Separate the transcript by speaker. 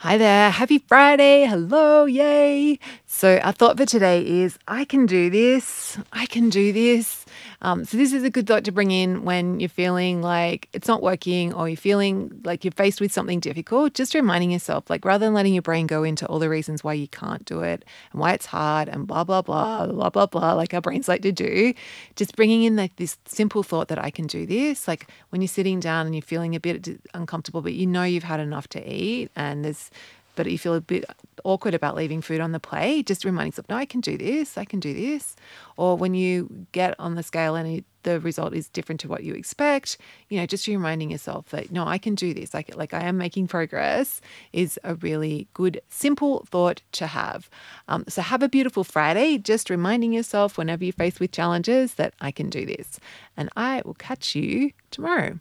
Speaker 1: Hi there, happy Friday. Hello, yay. So, our thought for today is I can do this. I can do this. Um, so, this is a good thought to bring in when you're feeling like it's not working or you're feeling like you're faced with something difficult. Just reminding yourself, like, rather than letting your brain go into all the reasons why you can't do it and why it's hard and blah, blah, blah, blah, blah, blah, like our brains like to do, just bringing in like this simple thought that I can do this. Like, when you're sitting down and you're feeling a bit uncomfortable, but you know you've had enough to eat and there's but you feel a bit awkward about leaving food on the plate, just reminding yourself, no, I can do this, I can do this. Or when you get on the scale and the result is different to what you expect, you know, just reminding yourself that, no, I can do this, like, like I am making progress is a really good, simple thought to have. Um, so have a beautiful Friday, just reminding yourself whenever you're faced with challenges that I can do this. And I will catch you tomorrow.